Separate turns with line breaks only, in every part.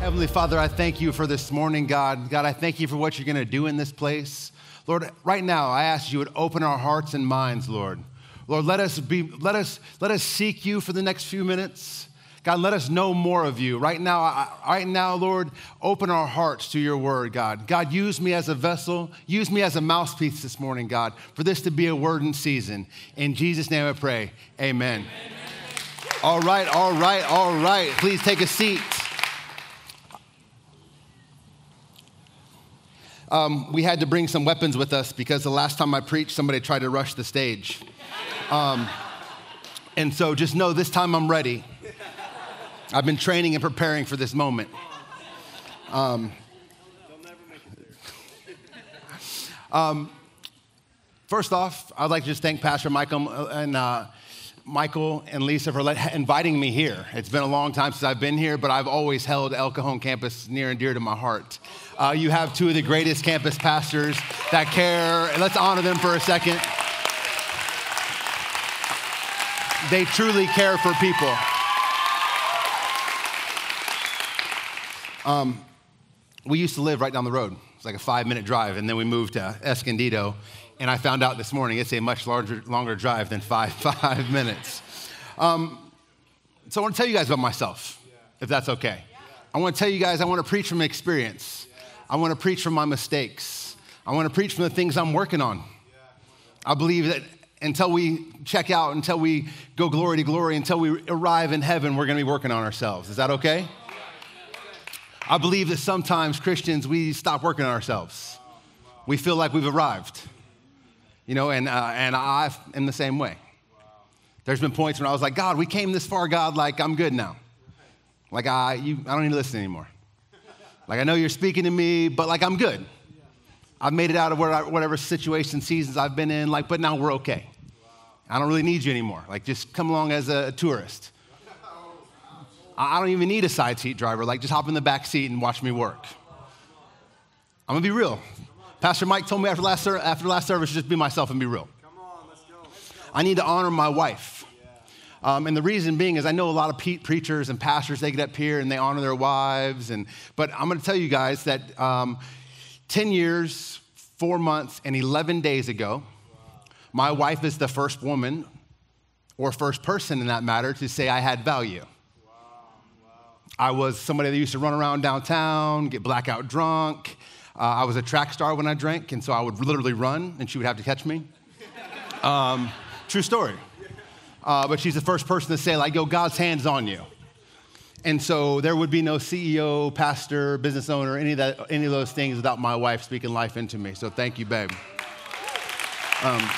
Heavenly Father, I thank you for this morning, God. God, I thank you for what you're going to do in this place. Lord, right now, I ask you would open our hearts and minds, Lord. Lord, let us be, let us, let us seek you for the next few minutes. God, let us know more of you. Right now, right now, Lord, open our hearts to your word, God. God, use me as a vessel, use me as a mouthpiece this morning, God, for this to be a word in season. In Jesus' name I pray. Amen. Amen. All right, all right, all right. Please take a seat. Um, we had to bring some weapons with us because the last time I preached, somebody tried to rush the stage. Um, and so just know this time I'm ready. I've been training and preparing for this moment. Um, um, first off, I'd like to just thank Pastor Michael and uh, Michael and Lisa for let, inviting me here. It's been a long time since I've been here, but I've always held El Cajon campus near and dear to my heart. Uh, you have two of the greatest campus pastors that care. Let's honor them for a second. They truly care for people. Um, we used to live right down the road. It's like a five minute drive, and then we moved to Escondido. And I found out this morning it's a much larger, longer drive than five, five minutes. Um, so I want to tell you guys about myself, if that's okay. I want to tell you guys, I want to preach from experience. I want to preach from my mistakes. I want to preach from the things I'm working on. I believe that until we check out, until we go glory to glory, until we arrive in heaven, we're going to be working on ourselves. Is that okay? I believe that sometimes Christians, we stop working on ourselves. We feel like we've arrived. You know, and, uh, and I am the same way. There's been points when I was like, God, we came this far, God, like I'm good now. Like I, you, I don't need to listen anymore. Like I know you're speaking to me, but like I'm good. I've made it out of whatever situation, seasons I've been in, like, but now we're okay. I don't really need you anymore. Like, just come along as a tourist. I don't even need a side seat driver. Like, just hop in the back seat and watch me work. I'm gonna be real. Pastor Mike told me after last, after last service, just be myself and be real. Come on, let's go. I need to honor my wife. Um, and the reason being is I know a lot of pe- preachers and pastors, they get up here and they honor their wives. And, but I'm going to tell you guys that um, 10 years, four months, and 11 days ago, my wife is the first woman or first person in that matter to say I had value. I was somebody that used to run around downtown, get blackout drunk. Uh, I was a track star when I drank, and so I would literally run, and she would have to catch me. Um, true story. Uh, but she's the first person to say, like, yo, God's hand's on you. And so there would be no CEO, pastor, business owner, any of, that, any of those things without my wife speaking life into me. So thank you, babe. Um,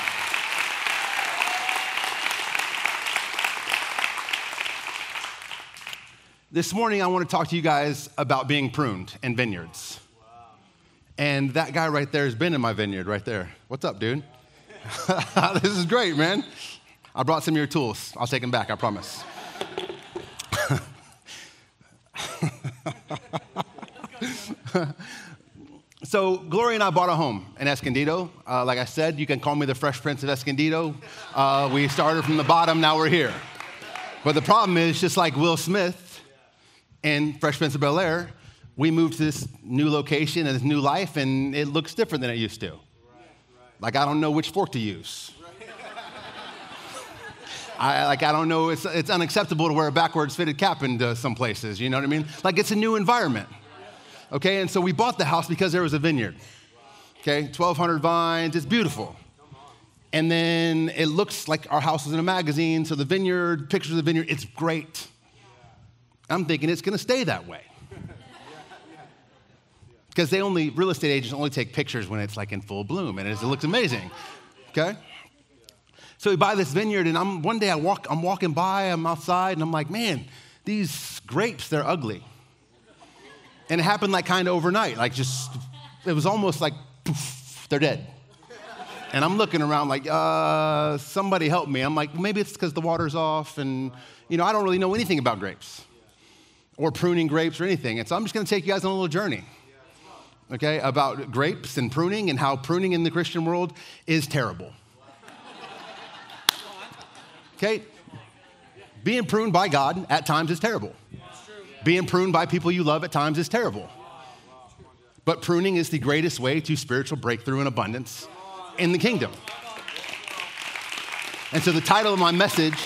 this morning, I want to talk to you guys about being pruned in vineyards. And that guy right there has been in my vineyard right there. What's up, dude? this is great, man. I brought some of your tools. I'll take them back, I promise. so, Gloria and I bought a home in Escondido. Uh, like I said, you can call me the Fresh Prince of Escondido. Uh, we started from the bottom, now we're here. But the problem is, just like Will Smith in Fresh Prince of Bel Air, we moved to this new location and this new life, and it looks different than it used to. Like, I don't know which fork to use. I, like, I don't know, it's, it's unacceptable to wear a backwards fitted cap into some places, you know what I mean? Like, it's a new environment. Okay, and so we bought the house because there was a vineyard. Okay, 1,200 vines, it's beautiful. And then it looks like our house is in a magazine, so the vineyard, pictures of the vineyard, it's great. I'm thinking it's gonna stay that way because they only real estate agents only take pictures when it's like in full bloom and it looks amazing. Okay. So we buy this vineyard, and I'm one day I walk, I'm walking by, I'm outside, and I'm like, man, these grapes, they're ugly. And it happened like kind of overnight, like just it was almost like, poof, they're dead. And I'm looking around like, uh, somebody help me. I'm like, maybe it's because the water's off, and you know, I don't really know anything about grapes or pruning grapes or anything. And so I'm just going to take you guys on a little journey, okay, about grapes and pruning and how pruning in the Christian world is terrible. Okay, being pruned by God at times is terrible. Being pruned by people you love at times is terrible. But pruning is the greatest way to spiritual breakthrough and abundance in the kingdom. And so the title of my message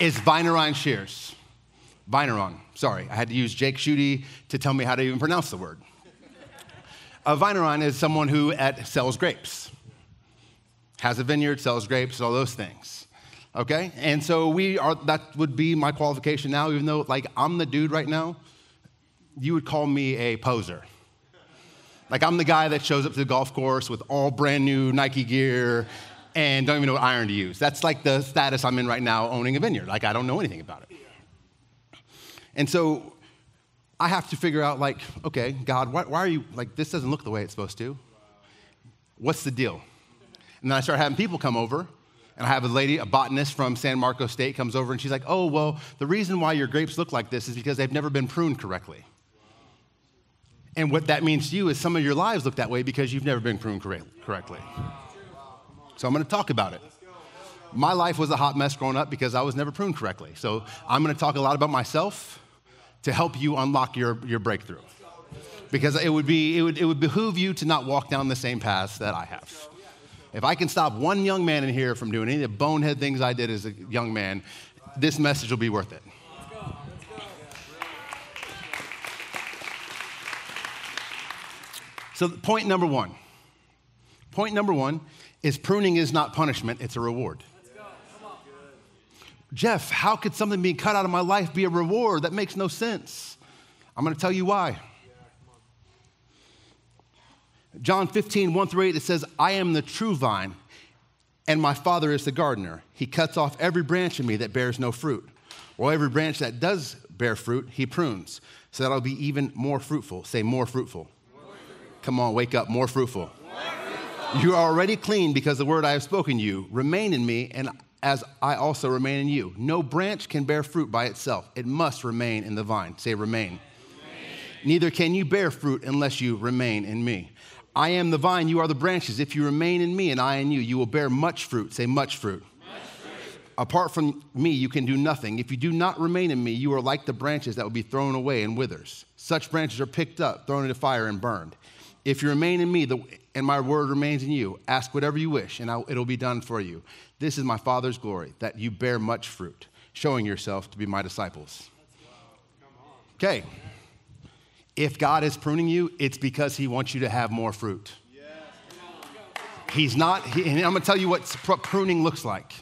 is Vigneron Shears. Vigneron, sorry, I had to use Jake Schutte to tell me how to even pronounce the word. A Vigneron is someone who at, sells grapes, has a vineyard, sells grapes, all those things. Okay? And so we are, that would be my qualification now, even though like I'm the dude right now, you would call me a poser. Like I'm the guy that shows up to the golf course with all brand new Nike gear and don't even know what iron to use. That's like the status I'm in right now owning a vineyard. Like I don't know anything about it. And so I have to figure out like, okay, God, why, why are you like this doesn't look the way it's supposed to? What's the deal? And then I start having people come over and I have a lady, a botanist from San Marcos State, comes over and she's like, Oh, well, the reason why your grapes look like this is because they've never been pruned correctly. And what that means to you is some of your lives look that way because you've never been pruned correctly. So I'm going to talk about it. My life was a hot mess growing up because I was never pruned correctly. So I'm going to talk a lot about myself to help you unlock your, your breakthrough. Because it would, be, it, would, it would behoove you to not walk down the same path that I have. If I can stop one young man in here from doing any of the bonehead things I did as a young man, this message will be worth it. So, point number one. Point number one is pruning is not punishment, it's a reward. Jeff, how could something being cut out of my life be a reward? That makes no sense. I'm going to tell you why. John 15, 1 through 8, it says, I am the true vine, and my Father is the gardener. He cuts off every branch in me that bears no fruit, or every branch that does bear fruit, he prunes, so that I'll be even more fruitful. Say, more fruitful. Come on, wake up, more fruitful. more fruitful. You are already clean because the word I have spoken to you. Remain in me, and as I also remain in you. No branch can bear fruit by itself, it must remain in the vine. Say, remain. Neither can you bear fruit unless you remain in me. I am the vine, you are the branches. If you remain in me and I in you, you will bear much fruit. Say, much fruit. Much fruit. Apart from me, you can do nothing. If you do not remain in me, you are like the branches that will be thrown away and withers. Such branches are picked up, thrown into fire, and burned. If you remain in me the, and my word remains in you, ask whatever you wish, and I'll, it'll be done for you. This is my Father's glory, that you bear much fruit, showing yourself to be my disciples. Okay. If God is pruning you, it's because He wants you to have more fruit. He's not, he, and I'm gonna tell you what pruning looks like.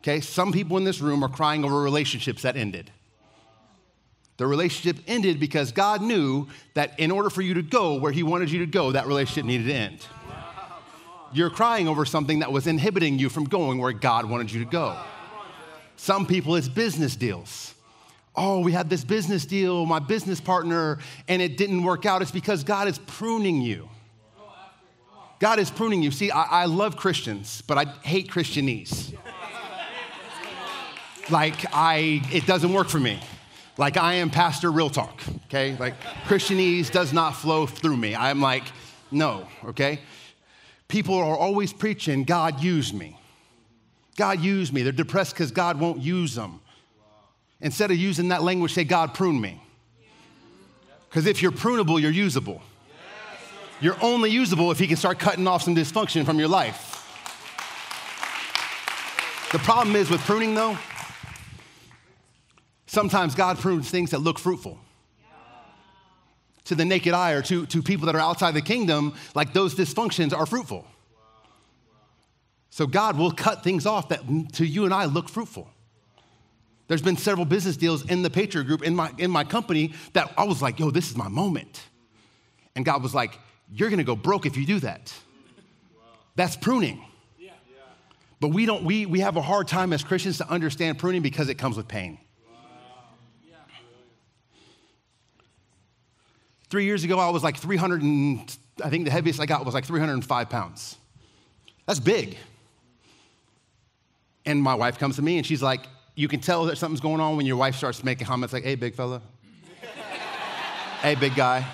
Okay, some people in this room are crying over relationships that ended. The relationship ended because God knew that in order for you to go where He wanted you to go, that relationship needed to end. You're crying over something that was inhibiting you from going where God wanted you to go. Some people, it's business deals oh, we had this business deal, my business partner, and it didn't work out, it's because God is pruning you. God is pruning you. See, I, I love Christians, but I hate Christianese. Like, I, it doesn't work for me. Like, I am Pastor Real Talk, okay? Like, Christianese does not flow through me. I'm like, no, okay? People are always preaching, God used me. God used me. They're depressed because God won't use them. Instead of using that language, say, God, prune me. Because if you're prunable, you're usable. You're only usable if He can start cutting off some dysfunction from your life. The problem is with pruning, though, sometimes God prunes things that look fruitful. To the naked eye or to, to people that are outside the kingdom, like those dysfunctions are fruitful. So God will cut things off that to you and I look fruitful. There's been several business deals in the Patriot Group in my, in my company that I was like, yo, this is my moment. And God was like, you're gonna go broke if you do that. That's pruning. But we don't, we, we have a hard time as Christians to understand pruning because it comes with pain. Three years ago, I was like 300 and I think the heaviest I got was like 305 pounds. That's big. And my wife comes to me and she's like, You can tell that something's going on when your wife starts making comments like, Hey, big fella. hey, big guy.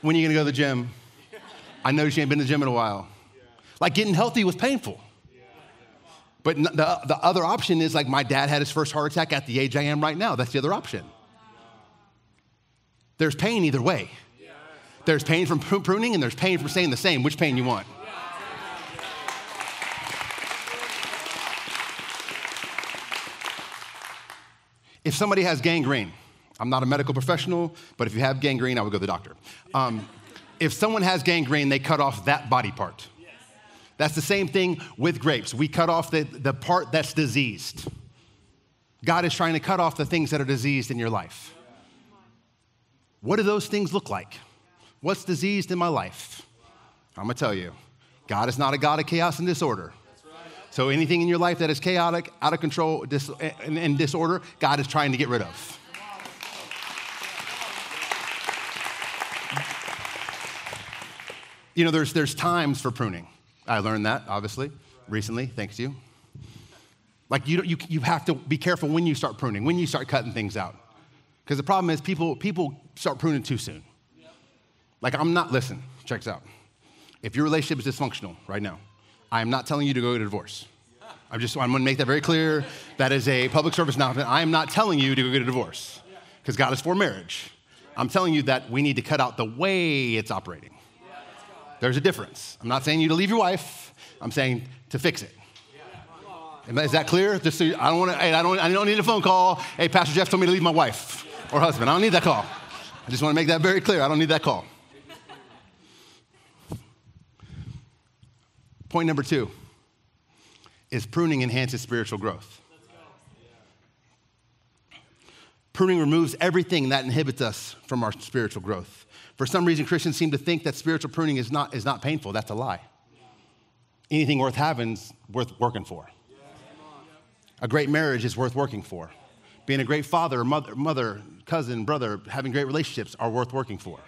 When are you gonna go to the gym? I noticed you ain't been to the gym in a while. Like getting healthy was painful. But the, the other option is like my dad had his first heart attack at the age I am right now. That's the other option. There's pain either way. There's pain from pruning and there's pain from staying the same. Which pain you want? If somebody has gangrene, I'm not a medical professional, but if you have gangrene, I would go to the doctor. Um, if someone has gangrene, they cut off that body part. That's the same thing with grapes. We cut off the, the part that's diseased. God is trying to cut off the things that are diseased in your life. What do those things look like? What's diseased in my life? I'm gonna tell you, God is not a God of chaos and disorder. So anything in your life that is chaotic, out of control, dis- and, and disorder, God is trying to get rid of. You know, there's, there's times for pruning. I learned that, obviously, recently, thanks to you. Like, you, you, you have to be careful when you start pruning, when you start cutting things out. Because the problem is people, people start pruning too soon. Like, I'm not, listen, check this out. If your relationship is dysfunctional right now, I am not telling you to go get a divorce. I'm just, I'm gonna make that very clear. That is a public service announcement. I am not telling you to go get a divorce because God is for marriage. I'm telling you that we need to cut out the way it's operating. There's a difference. I'm not saying you to leave your wife. I'm saying to fix it. Is that clear? Just so you, I don't want to. Hey, I don't. I don't need a phone call. Hey, Pastor Jeff told me to leave my wife or husband. I don't need that call. I just want to make that very clear. I don't need that call. Point number two is pruning enhances spiritual growth. Pruning removes everything that inhibits us from our spiritual growth. For some reason, Christians seem to think that spiritual pruning is not, is not painful. That's a lie. Anything worth having is worth working for. A great marriage is worth working for. Being a great father, mother, mother, cousin, brother, having great relationships are worth working for.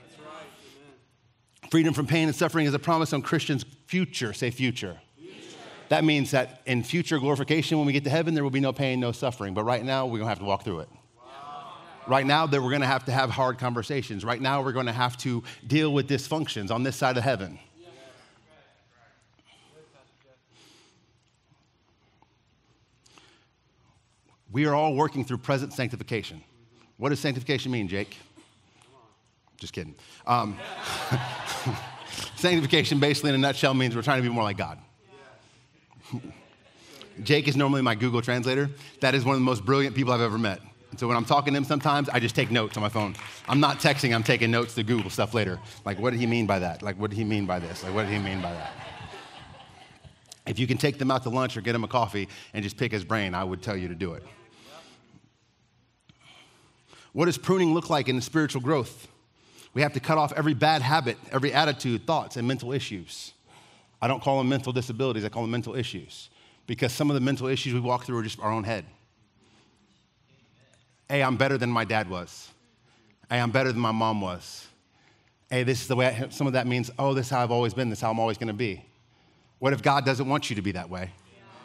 Freedom from pain and suffering is a promise on Christians' future. Say future. future. That means that in future glorification, when we get to heaven, there will be no pain, no suffering. But right now, we're going to have to walk through it. Right now, that we're going to have to have hard conversations. Right now, we're going to have to deal with dysfunctions on this side of heaven. We are all working through present sanctification. What does sanctification mean, Jake? Just kidding. Um, sanctification, basically, in a nutshell, means we're trying to be more like God. Jake is normally my Google translator. That is one of the most brilliant people I've ever met. And so when I'm talking to him sometimes, I just take notes on my phone. I'm not texting, I'm taking notes to Google stuff later. Like, what did he mean by that? Like, what did he mean by this? Like, what did he mean by that? If you can take them out to lunch or get him a coffee and just pick his brain, I would tell you to do it. What does pruning look like in spiritual growth? We have to cut off every bad habit, every attitude, thoughts, and mental issues. I don't call them mental disabilities, I call them mental issues because some of the mental issues we walk through are just our own head hey, I'm better than my dad was. Hey, I'm better than my mom was. Hey, this is the way, I, some of that means, oh, this is how I've always been, this is how I'm always gonna be. What if God doesn't want you to be that way?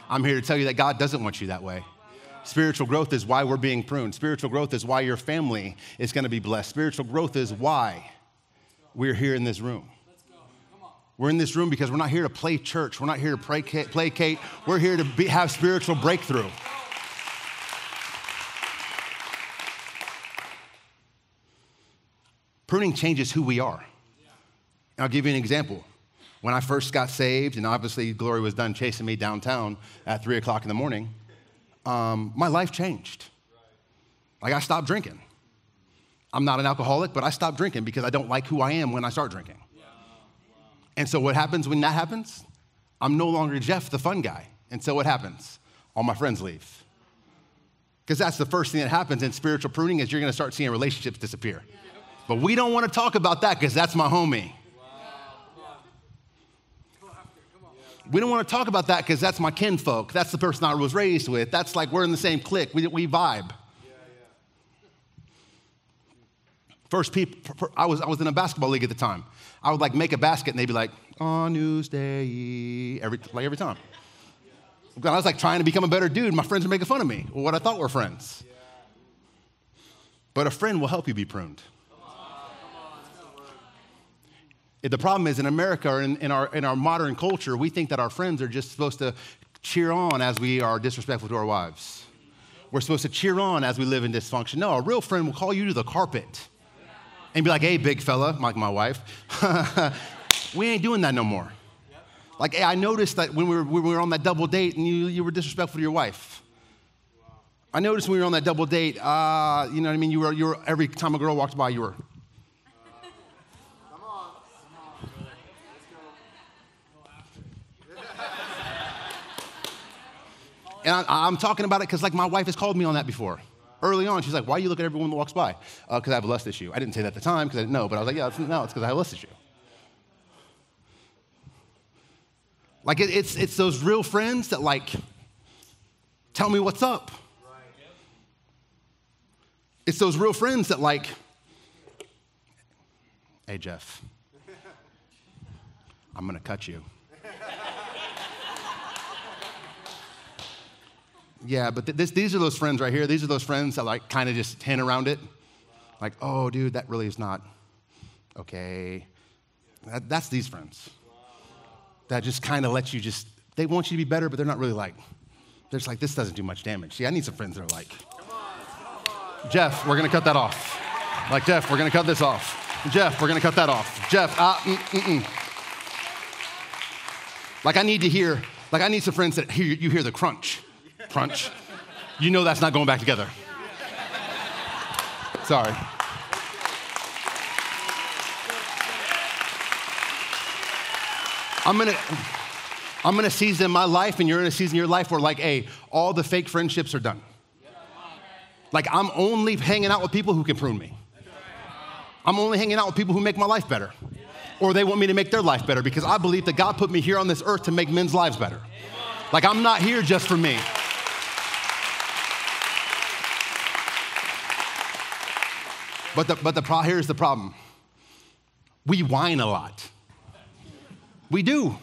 I'm here to tell you that God doesn't want you that way. Spiritual growth is why we're being pruned. Spiritual growth is why your family is gonna be blessed. Spiritual growth is why we're here in this room. We're in this room because we're not here to play church. We're not here to placate. We're here to be, have spiritual breakthrough. Pruning changes who we are. And I'll give you an example. When I first got saved, and obviously Glory was done chasing me downtown at three o'clock in the morning, um, my life changed. Like I stopped drinking. I'm not an alcoholic, but I stopped drinking because I don't like who I am when I start drinking. And so what happens when that happens? I'm no longer Jeff, the fun guy. And so what happens? All my friends leave. Because that's the first thing that happens in spiritual pruning is you're going to start seeing relationships disappear. But we don't want to talk about that because that's my homie. We don't want to talk about that because that's my kinfolk. That's the person I was raised with. That's like we're in the same clique. We, we vibe. First people, I was, I was in a basketball league at the time. I would like make a basket and they'd be like, on Newsday, every, like every time. I was like trying to become a better dude. My friends were making fun of me, what I thought were friends. But a friend will help you be pruned. The problem is in America or in, in, our, in our modern culture, we think that our friends are just supposed to cheer on as we are disrespectful to our wives. We're supposed to cheer on as we live in dysfunction. No, a real friend will call you to the carpet and be like, hey, big fella, like my wife, we ain't doing that no more. Like, hey, I noticed that when we, were, we were on that double date and you, you were disrespectful to your wife. I noticed when we were on that double date, uh, you know what I mean? You were, you were, every time a girl walked by, you were. And I, am talking about it because, like, my wife has called me on that before. Early on, she's like, Why you look at everyone that walks by? Because uh, I have a lust issue. I didn't say that at the time because I didn't know, but I was like, Yeah, it's, no, it's because I have a lust issue. Like, it, it's, it's those real friends that, like, tell me what's up. It's those real friends that, like, hey, Jeff, I'm going to cut you. Yeah, but th- this, these are those friends right here. These are those friends that like kind of just hint around it. Like, oh, dude, that really is not okay. That, that's these friends that just kind of let you just, they want you to be better, but they're not really like, they're just like, this doesn't do much damage. See, I need some friends that are like, Jeff, we're gonna cut that off. Like, Jeff, we're gonna cut this off. Jeff, we're gonna cut that off. Jeff, uh, mm, mm, mm. Like, I need to hear, like, I need some friends that hear, you hear the crunch crunch, you know that's not going back together. Sorry. I'm gonna, I'm gonna season my life, and you're in a season of your life where, like, hey, all the fake friendships are done. Like, I'm only hanging out with people who can prune me. I'm only hanging out with people who make my life better. Or they want me to make their life better because I believe that God put me here on this earth to make men's lives better. Like, I'm not here just for me. But, the, but the pro- here's the problem we whine a lot. We do.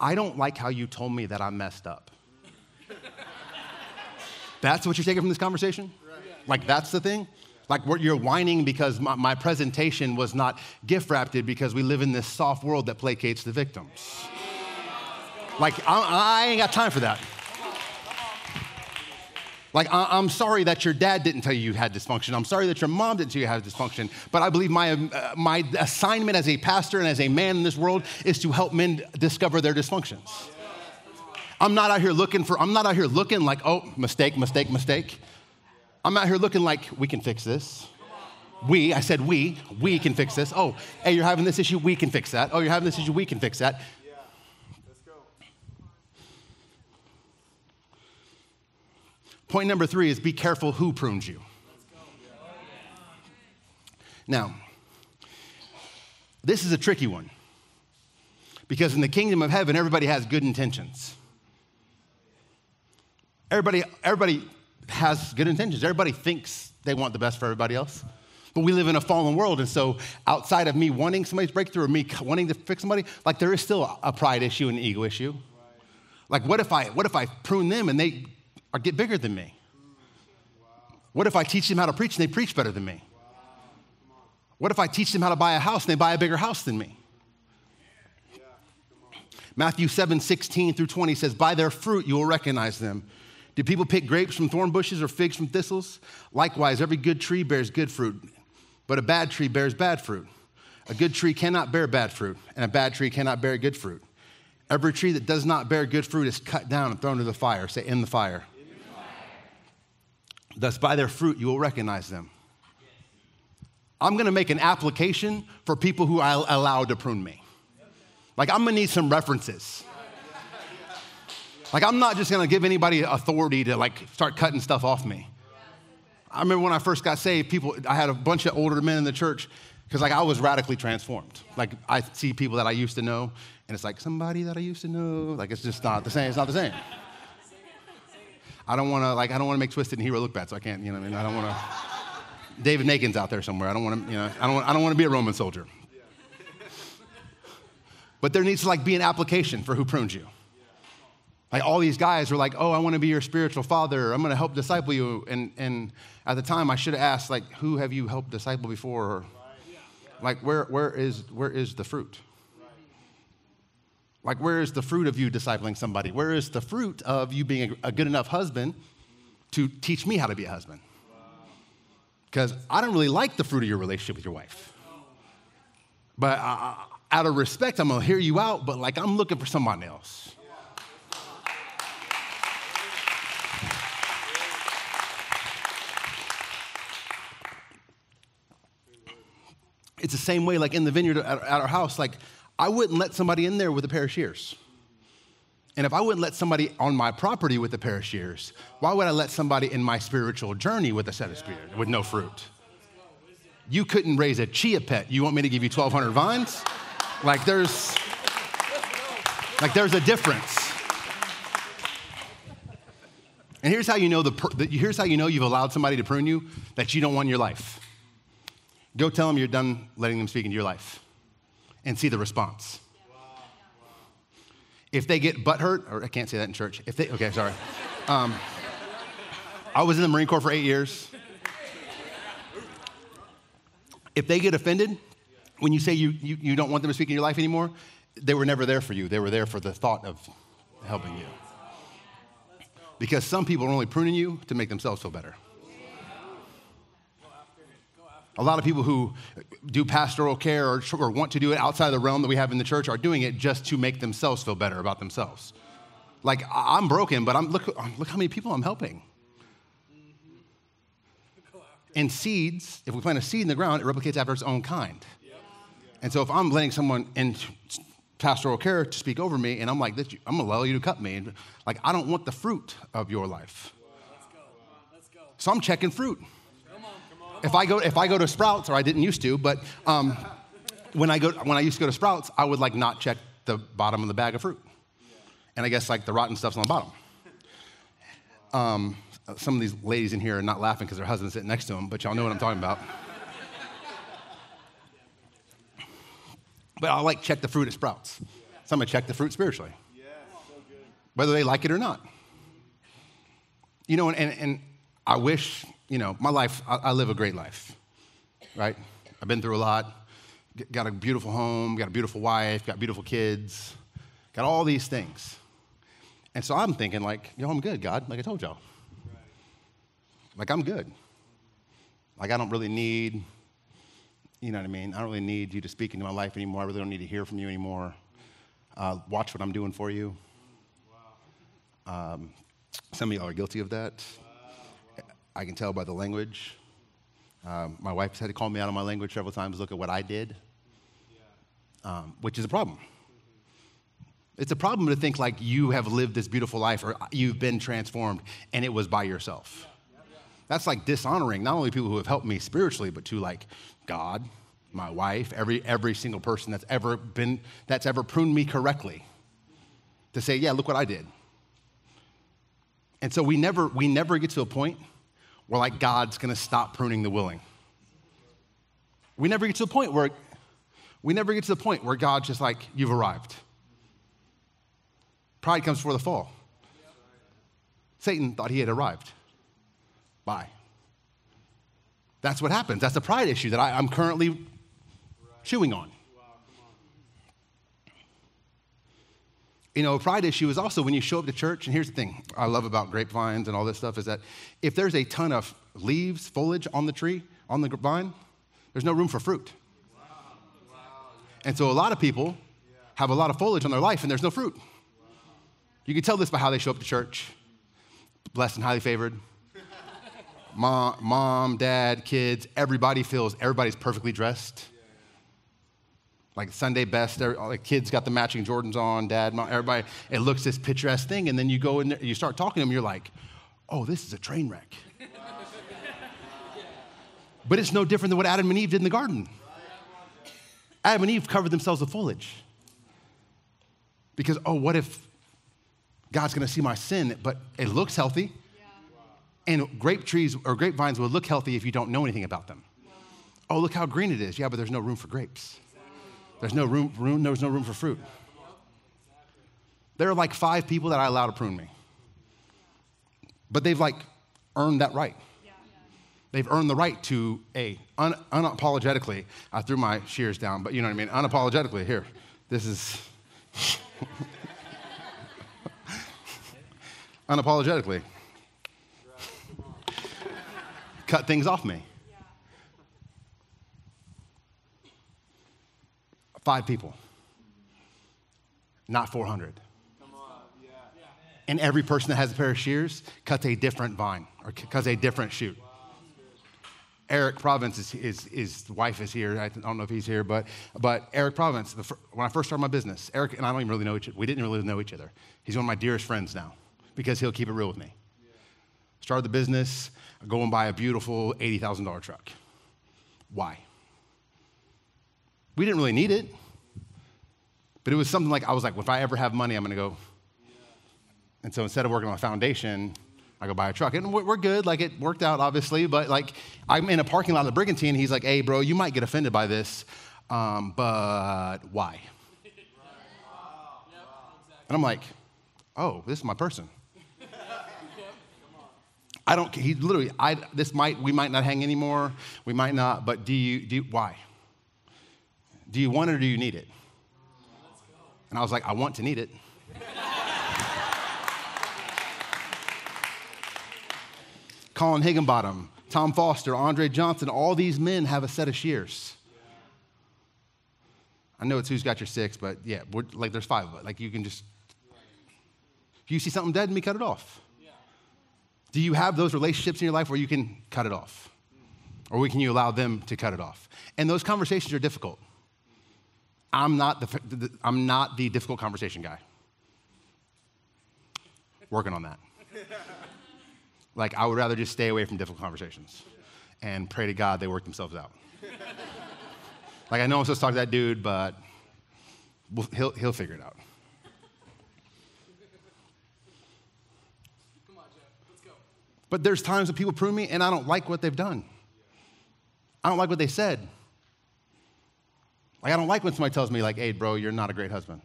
I don't like how you told me that I messed up. That's what you're taking from this conversation? Like, that's the thing? Like, you're whining because my, my presentation was not gift wrapped because we live in this soft world that placates the victims. Like, I, I ain't got time for that. Like, I'm sorry that your dad didn't tell you you had dysfunction. I'm sorry that your mom didn't tell you you had dysfunction. But I believe my, uh, my assignment as a pastor and as a man in this world is to help men discover their dysfunctions. I'm not out here looking for, I'm not out here looking like, oh, mistake, mistake, mistake. I'm out here looking like, we can fix this. We, I said we, we can fix this. Oh, hey, you're having this issue, we can fix that. Oh, you're having this issue, we can fix that. Point number three is be careful who prunes you. Now, this is a tricky one because in the kingdom of heaven, everybody has good intentions. Everybody, everybody has good intentions. Everybody thinks they want the best for everybody else. But we live in a fallen world, and so outside of me wanting somebody's breakthrough or me wanting to fix somebody, like there is still a pride issue and an ego issue. Like, what if I what if I prune them and they or get bigger than me? What if I teach them how to preach and they preach better than me? What if I teach them how to buy a house and they buy a bigger house than me? Matthew 7, 16 through 20 says, By their fruit you will recognize them. Do people pick grapes from thorn bushes or figs from thistles? Likewise, every good tree bears good fruit, but a bad tree bears bad fruit. A good tree cannot bear bad fruit, and a bad tree cannot bear good fruit. Every tree that does not bear good fruit is cut down and thrown into the fire. Say, in the fire. Thus, by their fruit, you will recognize them. I'm gonna make an application for people who I allow to prune me. Like, I'm gonna need some references. Like, I'm not just gonna give anybody authority to like start cutting stuff off me. I remember when I first got saved, people, I had a bunch of older men in the church because like I was radically transformed. Like I see people that I used to know, and it's like somebody that I used to know. Like it's just not the same. It's not the same. I don't want to like I don't want to make Twisted and Hero look bad, so I can't. You know, what I mean, I don't want to. David Nakin's out there somewhere. I don't want to, you know, I don't, want, I don't want to be a Roman soldier. But there needs to like be an application for who prunes you. Like all these guys were like, oh, I want to be your spiritual father. I'm going to help disciple you. And, and at the time, I should have asked, like, who have you helped disciple before? Or, like, where, where, is, where is the fruit? Like, where is the fruit of you discipling somebody? Where is the fruit of you being a, good enough husband to teach me how to be a husband? Because I don't really like the fruit of your relationship with your wife. But out of respect, I'm to hear you out, but like, I'm looking for somebody else. It's the same way, like in the vineyard at, our house, like I wouldn't let somebody in there with a pair of shears. And if I wouldn't let somebody on my property with a pair of shears, why would I let somebody in my spiritual journey with a set of spears with no fruit? You couldn't raise a chia pet. You want me to give you 1,200 vines? Like there's, like there's a difference. And here's how you know the, here's how you know you've allowed somebody to prune you that you don't want in your life. Go tell them you're done letting them speak into your life and see the response. If they get butthurt, or I can't say that in church. If they, okay, sorry. Um, I was in the Marine Corps for eight years. If they get offended when you say you, you, you don't want them to speak in your life anymore, they were never there for you. They were there for the thought of helping you. Because some people are only pruning you to make themselves feel better. A lot of people who do pastoral care or, or, want to do it outside of the realm that we have in the church are doing it just to make themselves feel better about themselves. Like, I'm broken, but I'm, look, um, look how many people I'm helping. And seeds, if we plant a seed in the ground, it replicates after its own kind. And so if I'm letting someone in pastoral care to speak over me, and I'm like, I'm gonna allow you to cut me, like, I don't want the fruit of your life. So I'm checking fruit if I go if I go to Sprouts, or I didn't used to, but um, when I go when I used to go to Sprouts, I would like not check the bottom of the bag of fruit, and I guess like the rotten stuff's on the bottom. Um, some of these ladies in here are not laughing because their husband's sitting next to them, but y'all know what I'm talking about. but I'll like check the fruit at Sprouts. So I'm gonna check the fruit spiritually, whether they like it or not. You know, and, and I wish you know, my life, I, I live a great life, right? I've been through a lot, got a beautiful home, got a beautiful wife, got beautiful kids, got all these things. And so I'm thinking, like, yo, I'm good, God, like I told y'all. Like, I'm good. Like, I don't really need, you know what I mean? I don't really need you to speak into my life anymore. I really don't need to hear from you anymore. Uh, watch what I'm doing for you. Um, some of y'all are guilty of that. I can tell by the language. Um, my wife had to call me out on my language several times, look at what I did, um, which is a problem. It's a problem to think like you have lived this beautiful life or you've been transformed and it was by yourself. That's like dishonoring not only people who have helped me spiritually, but to like God, my wife, every, every single person that's ever been, that's ever pruned me correctly. To say, yeah, look what I did. And so we never, we never get to a point where like God's gonna stop pruning the willing. We never get to the point where we never get to the point where God's just like, you've arrived. Pride comes before the fall. Satan thought he had arrived. Bye. That's what happens. That's a pride issue that I, am currently chewing on. You know, a pride issue is also when you show up to church, and here's the thing I love about grapevines and all this stuff is that if there's a ton of leaves, foliage on the tree, on the vine, there's no room for fruit. And so a lot of people have a lot of foliage on their life and there's no fruit. You can tell this by how they show up to church blessed and highly favored. Mom, mom, dad, kids, everybody feels everybody's perfectly dressed like Sunday best. Er, all the kids got the matching Jordans on, dad, mom, everybody. It looks this picturesque thing, and then you go in there, you start talking to them, you're like, oh, this is a train wreck. but it's no different than what Adam and Eve did in the garden. Adam and Eve covered themselves with foliage. Because, oh, what if God's gonna see my sin, but it looks healthy? And grape trees or grapevines will look healthy if you don't know anything about them. Oh, look how green it is. Yeah, but there's no room for grapes. There's no room, room there's no room for fruit. There are like five people that I allow to prune me. But they've like earned that right. They've earned the right to a un, unapologetically. I threw my shears down, but you know what I mean. Unapologetically, here. This is unapologetically cut things off me. Five people, not 400. And every person that has a pair of shears cuts a different vine or cuts a different shoot. Eric Province is, is, his wife is here. I don't know if he's here, but, but Eric Province, the, when I first started my business, Eric and I don't even really know each other. We didn't really know each other. He's one of my dearest friends now because he'll keep it real with me. Started the business, go and buy a beautiful $80,000 truck. Why? We didn't really need it, but it was something like I was like, well, if I ever have money, I'm going to go. And so instead of working on a foundation, I go buy a truck. And we're good. Like it worked out, obviously. But like I'm in a parking lot of the Brigantine. He's like, hey, bro, you might get offended by this, um, but why? And I'm like, oh, this is my person. I don't. He literally. I. This might. We might not hang anymore. We might not. But do you? Do you, why? Do you want it or do you need it? And I was like, I want to need it. Colin Higginbottom, Tom Foster, Andre Johnson, all these men have a set of shears. I know it's who's got your six, but yeah, like there's five of it. Like you can just, if you see something dead in me, cut it off. Do you have those relationships in your life where you can cut it off? Or can you allow them to cut it off? And those conversations are difficult. I'm not the, I'm not the difficult conversation guy. Working on that. Like, I would rather just stay away from difficult conversations and pray to God they work themselves out. like, I know I'm supposed to talk to that dude, but he'll, he'll figure it out. But there's times when people prune me and I don't like what they've done. I don't like what they said. Like, I don't like when somebody tells me, like, hey, bro, you're not a great husband.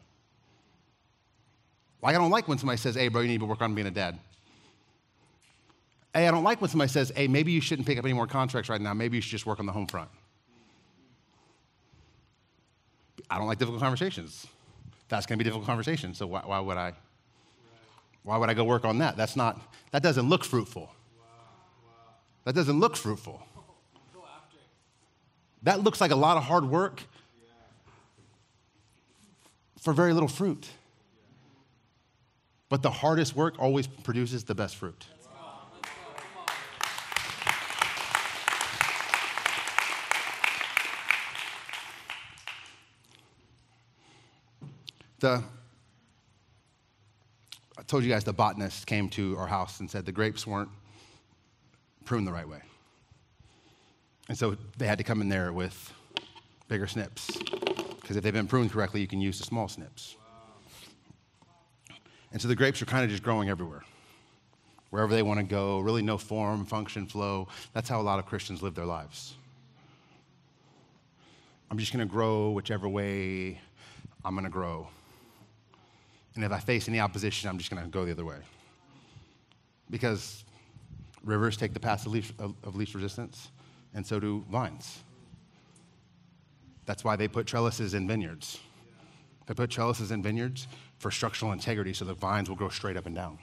Like, I don't like when somebody says, hey, bro, you need to work on being a dad. Hey, I don't like when somebody says, hey, maybe you shouldn't pick up any more contracts right now. Maybe you should just work on the home front. I don't like difficult conversations. That's going to be difficult conversation. So why, why, would I? Why would I go work on that? That's not. That doesn't look fruitful. That doesn't look fruitful. That looks like a lot of hard work for very little fruit. But the hardest work always produces the best fruit. The, I told you guys the botanist came to our house and said the grapes weren't pruned the right way. And so they had to come in there with bigger snips. Because if they've been pruned correctly, you can use the small snips. And so the grapes are kind of just growing everywhere. Wherever they want to go, really no form, function, flow. That's how a lot of Christians live their lives. I'm just going to grow whichever way I'm going to grow. And if I face any opposition, I'm just going to go the other way. Because rivers take the path of least, of least resistance, and so do vines. That's why they put trellises in vineyards. They put trellises in vineyards for structural integrity so the vines will grow straight up and down.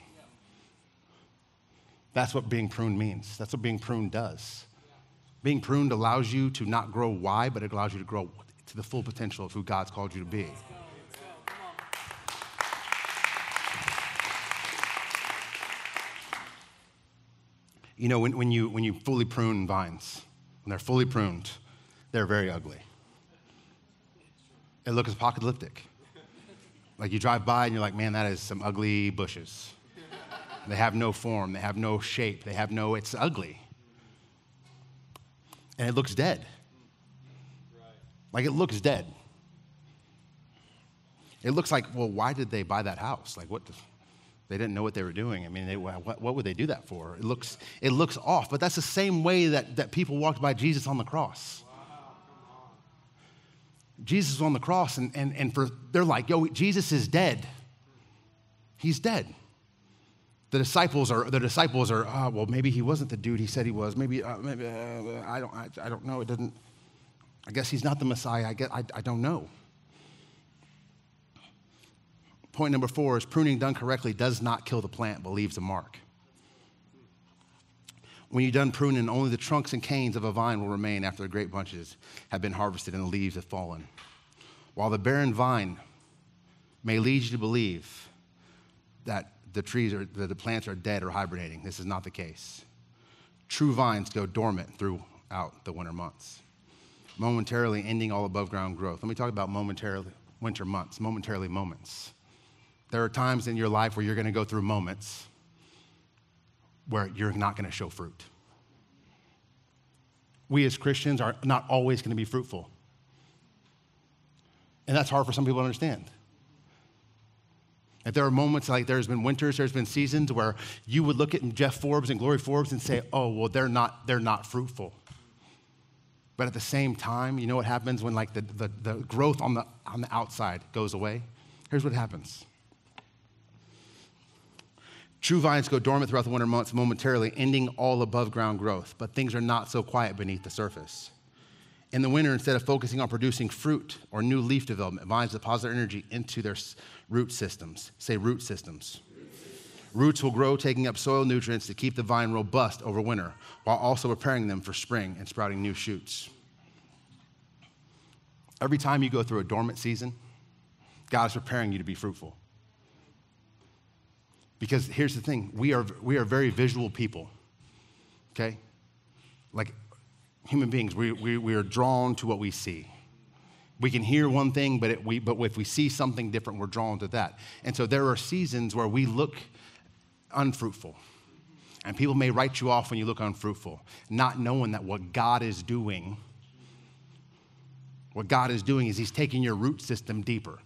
That's what being pruned means. That's what being pruned does. Being pruned allows you to not grow wide, but it allows you to grow to the full potential of who God's called you to be. You know, when, when, you, when you fully prune vines, when they're fully pruned, they're very ugly. It looks apocalyptic. Like you drive by and you're like, man, that is some ugly bushes. They have no form, they have no shape, they have no, it's ugly. And it looks dead. Like it looks dead. It looks like, well, why did they buy that house? Like, what? The, They didn't know what they were doing. I mean, they, what, what would they do that for? It looks, it looks off, but that's the same way that, that people walked by Jesus on the cross. Jesus on the cross, and, and, and for, they're like, yo, Jesus is dead. He's dead. The disciples are, the disciples are, oh, well, maybe he wasn't the dude he said he was. Maybe, uh, maybe uh, I, don't, I, I, don't know. It doesn't, I guess he's not the Messiah. I, get, I, I don't know. Point number four is pruning done correctly does not kill the plant, but leaves a mark. When you're done pruning, only the trunks and canes of a vine will remain after the great bunches have been harvested and the leaves have fallen. While the barren vine may lead you to believe that the trees or the plants are dead or hibernating, this is not the case. True vines go dormant throughout the winter months, momentarily ending all above ground growth. Let me talk about momentarily winter months, momentarily moments. There are times in your life where you're going to go through moments where you're not going to show fruit. We as Christians are not always going to be fruitful. And that's hard for some people to understand. If there are moments like there's been winters, there's been seasons where you would look at Jeff Forbes and Glory Forbes and say, oh, well, they're not, they're not fruitful. But at the same time, you know what happens when like the, the, the growth on the, on the outside goes away? Here's what happens. True vines go dormant throughout the winter months momentarily, ending all above ground growth, but things are not so quiet beneath the surface. In the winter, instead of focusing on producing fruit or new leaf development, vines deposit energy into their root systems. Say root systems. Roots will grow, taking up soil nutrients to keep the vine robust over winter, while also preparing them for spring and sprouting new shoots. Every time you go through a dormant season, God is preparing you to be fruitful. Because here's the thing we are, we are very visual people, okay? Like human beings, we, we, we are drawn to what we see. We can hear one thing, but, it, we, but if we see something different, we're drawn to that. And so there are seasons where we look unfruitful. And people may write you off when you look unfruitful, not knowing that what God is doing, what God is doing is He's taking your root system deeper.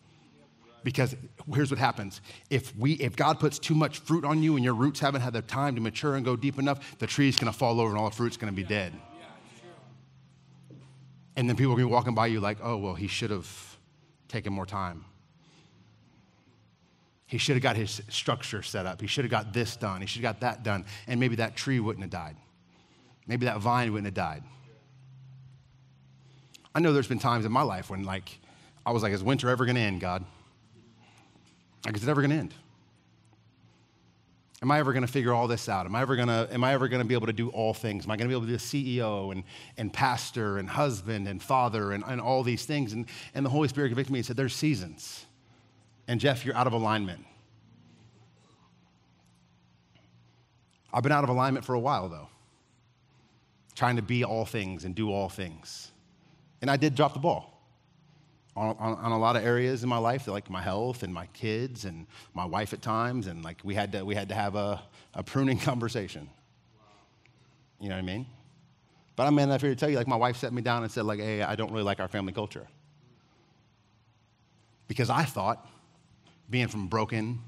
Because here's what happens. If, we, if God puts too much fruit on you and your roots haven't had the time to mature and go deep enough, the tree's gonna fall over and all the fruit's gonna be dead. And then people are gonna be walking by you like, oh, well, he should have taken more time. He should have got his structure set up. He should have got this done. He should have got that done. And maybe that tree wouldn't have died. Maybe that vine wouldn't have died. I know there's been times in my life when, like, I was like, is winter ever gonna end, God? Like, is it ever going to end? Am I ever going to figure all this out? Am I ever going to, am I ever going to be able to do all things? Am I going to be able to be a CEO and, and pastor and husband and father and, and all these things? And, and the Holy Spirit convicted me and said, There's seasons. And Jeff, you're out of alignment. I've been out of alignment for a while, though, trying to be all things and do all things. And I did drop the ball on, on, on, a lot of areas in my life, like my health and my kids and my wife at times, and like we had to, we had to have a, a pruning conversation. You know what I mean? But I'm man enough here to tell you, like my wife set me down and said, like, hey, I don't really like our family culture. Because I thought, being from broken,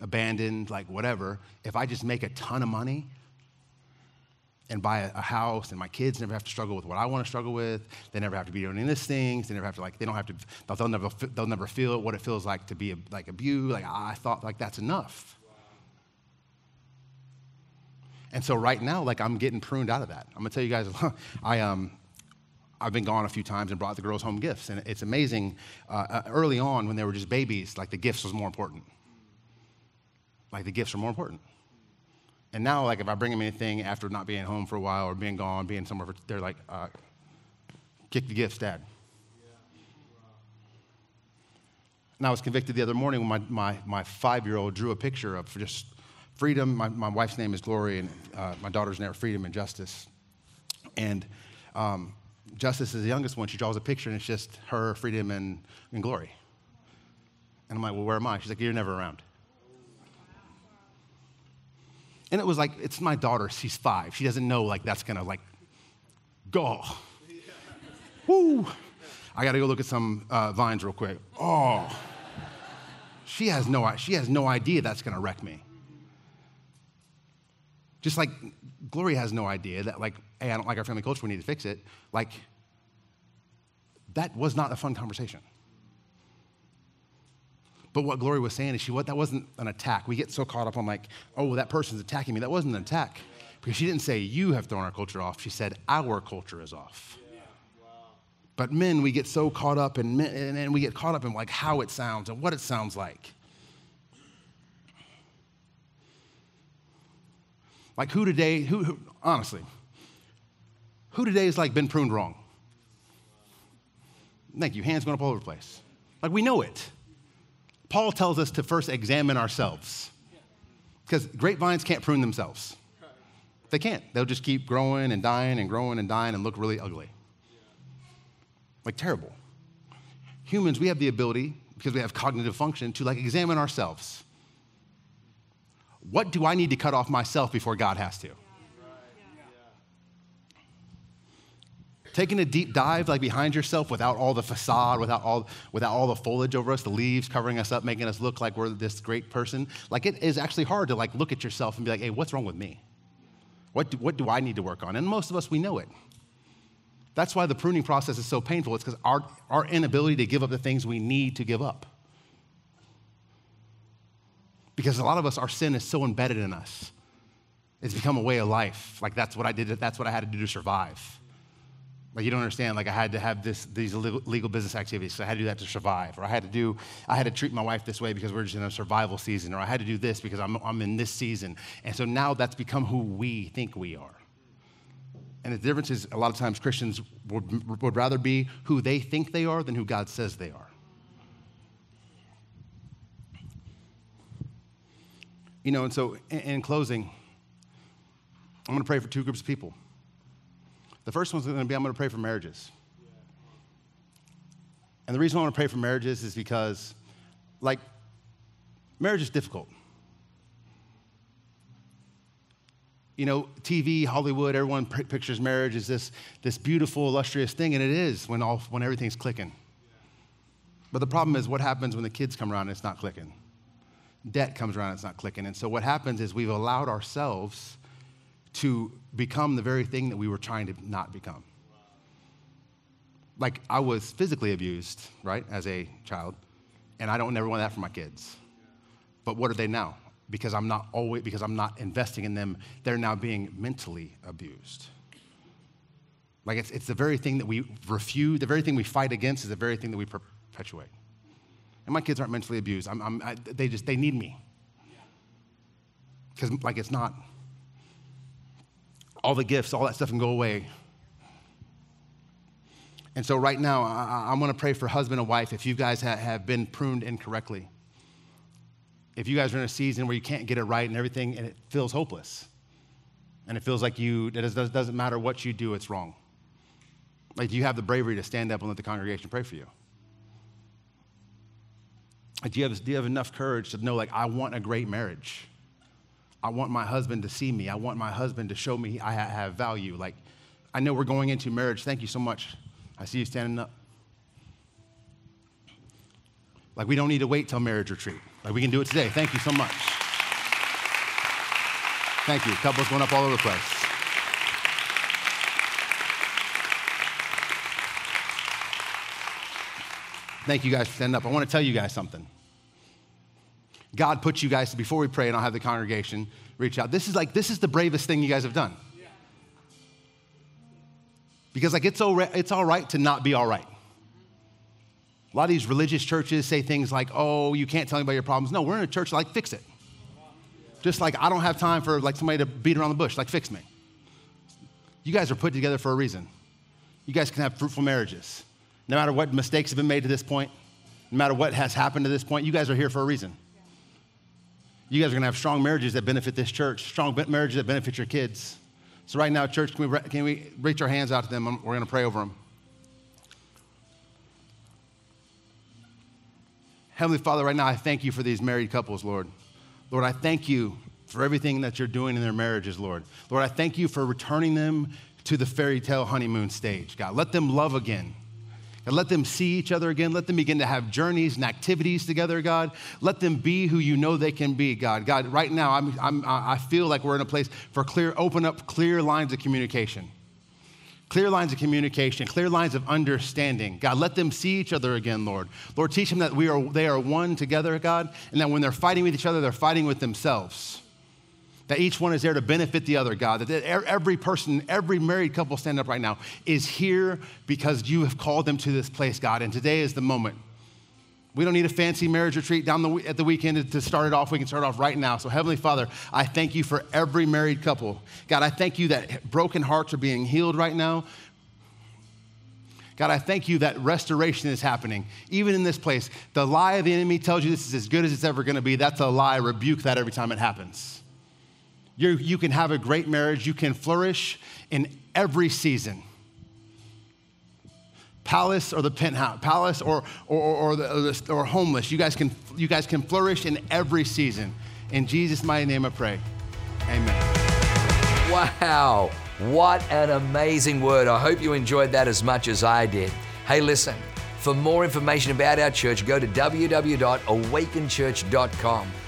abandoned, like whatever, if I just make a ton of money, and buy a, a, house, and my kids never have to struggle with what I want to struggle with. They never have to be doing these things. They never have to like. They don't have to. They'll never. They'll never feel what it feels like to be like abused. Like I thought, like that's enough. And so right now, like I'm getting pruned out of that. I'm gonna tell you guys, I um, I've been gone a few times and brought the girls home gifts, and it's amazing. Uh, uh, early on, when they were just babies, like the gifts was more important. Like the gifts are more important. And now, like, if I bring them anything after not being home for a while or being gone, being somewhere, for, they're like, uh, kick the gifts, Dad. And I was convicted the other morning when my, my, my five year old drew a picture of just freedom. My, my wife's name is Glory, and uh, my daughter's name is Freedom and Justice. And um, Justice is the youngest one. She draws a picture, and it's just her, freedom, and, and glory. And I'm like, well, where am I? She's like, you're never around. And it was like, it's my daughter. She's five. She doesn't know, like, that's gonna, like, go. Woo. I gotta go look at some uh, vines real quick. Oh. She has no, she has no idea that's to wreck me. Just like Gloria has no idea that, like, hey, I don't like our family culture, we need to fix it. Like, that was not a fun conversation. But what Gloria was saying is she what that wasn't an attack. We get so caught up on like, oh, that person's attacking me. That wasn't an attack. Because she didn't say you have thrown our culture off. She said our culture is off. But men, we get so caught up in and, and we get caught up in like how it sounds and what it sounds like. Like who today, who, who honestly, who today has like been pruned wrong? Thank you. Hands going up all over the place. Like we know it. Paul tells us to first examine ourselves. Because grapevines can't prune themselves. They can't. They'll just keep growing and dying and growing and dying and look really ugly. Like terrible. Humans, we have the ability, because we have cognitive function, to like examine ourselves. What do I need to cut off myself before God has to? Taking a deep dive like behind yourself without all the facade without all without all the foliage over us the leaves covering us up making us look like we're this great person like it is actually hard to like look at yourself and be like hey what's wrong with me? What do, what do i need to work on? And most of us we know it. That's why the pruning process is so painful. It's because our, our inability to give up the things we need to give up. Because a lot of us our sin is so embedded in us. It's become a way of life. Like that's what i did that's what i had to do to survive like you don't understand. Like I had to have this, these legal business activities. So I had to do that to survive. Or I had to do, I had to treat my wife this way because we're just in a survival season. Or I had to do this because I'm, I'm in this season. And so now that's become who we think we are. And the difference is a lot of times Christians would, would rather be who they think they are than who God says they are. You know, and so in, in closing, I'm going to pray for two groups of people. The first one's going to be I'm going to pray for marriages. And the reason I want to pray for marriages is because, like, marriage is difficult. You know, TV, Hollywood, everyone pictures marriage as this, this beautiful, illustrious thing, and it is when, all, when everything's clicking. But the problem is what happens when the kids come around and it's not clicking? Debt comes around and it's not clicking. And so what happens is we've allowed ourselves to become the very thing that we were trying to not become. Like, I was physically abused, right, as a child, and I don't never want that for my kids. But what are they now? Because I'm not always, because I'm not investing in them, they're now being mentally abused. Like, it's, it's the very thing that we refuse, the very thing we fight against is the very thing that we perpetuate. And my kids aren't mentally abused. I'm, I'm, I, they just, they need me. Because, like, it's not, all the gifts, all that stuff can go away. And so, right now, I, am going to pray for husband and wife if you guys ha- have been pruned incorrectly. If you guys are in a season where you can't get it right and everything, and it feels hopeless, and it feels like you, it doesn't matter what you do, it's wrong. Like, do you have the bravery to stand up and let the congregation pray for you? Like, do you have, do you have enough courage to know, like, I want a great marriage? I want my husband to see me. I want my husband to show me I have value. Like, I know we're going into marriage. Thank you so much. I see you standing up. Like, we don't need to wait till marriage retreat. Like, we can do it today. Thank you so much. Thank you. Couples going up all over the place. Thank you guys for standing up. I want to tell you guys something. God put you guys, to before we pray and I'll have the congregation reach out, this is like, this is the bravest thing you guys have done. Because like it's, all, it's all right to not be all right. A lot of these religious churches say things like, oh, you can't tell anybody your problems. No, we're in a church like, fix it. Just like I don't have time for like somebody to beat around the bush, like fix me. You guys are put together for a reason. You guys can have fruitful marriages. No matter what mistakes have been made to this point, no matter what has happened to this point, you guys are here for a reason. You guys are going to have strong marriages that benefit this church, strong marriages that benefit your kids. So, right now, church, can we, can we reach our hands out to them? We're going to pray over them. Heavenly Father, right now, I thank you for these married couples, Lord. Lord, I thank you for everything that you're doing in their marriages, Lord. Lord, I thank you for returning them to the fairy tale honeymoon stage, God. Let them love again. God, let them see each other again. Let them begin to have journeys and activities together, God. Let them be who you know they can be, God. God, right now, I'm, I'm, I feel like we're in a place for clear, open up clear lines of communication. Clear lines of communication, clear lines of understanding. God, let them see each other again, Lord. Lord, teach them that we are, they are one together, God, and that when they're fighting with each other, they're fighting with themselves that each one is there to benefit the other, God. That every person, every married couple stand up right now is here because you have called them to this place, God. And today is the moment. We don't need a fancy marriage retreat down the, at the weekend to start it off. We can start off right now. So, Heavenly Father, I thank you for every married couple. God, I thank you that broken hearts are being healed right now. God, I thank you that restoration is happening, even in this place. The lie of the enemy tells you this is as good as it's ever going to be. That's a lie. Rebuke that every time it happens. You're, you can have a great marriage. You can flourish in every season. Palace or the penthouse, palace or, or, or, the, or, the, or homeless. You guys, can, you guys can flourish in every season. In Jesus' mighty name I pray. Amen.
Wow. What an amazing word. I hope you enjoyed that as much as I did. Hey, listen, for more information about our church, go to www.awakenchurch.com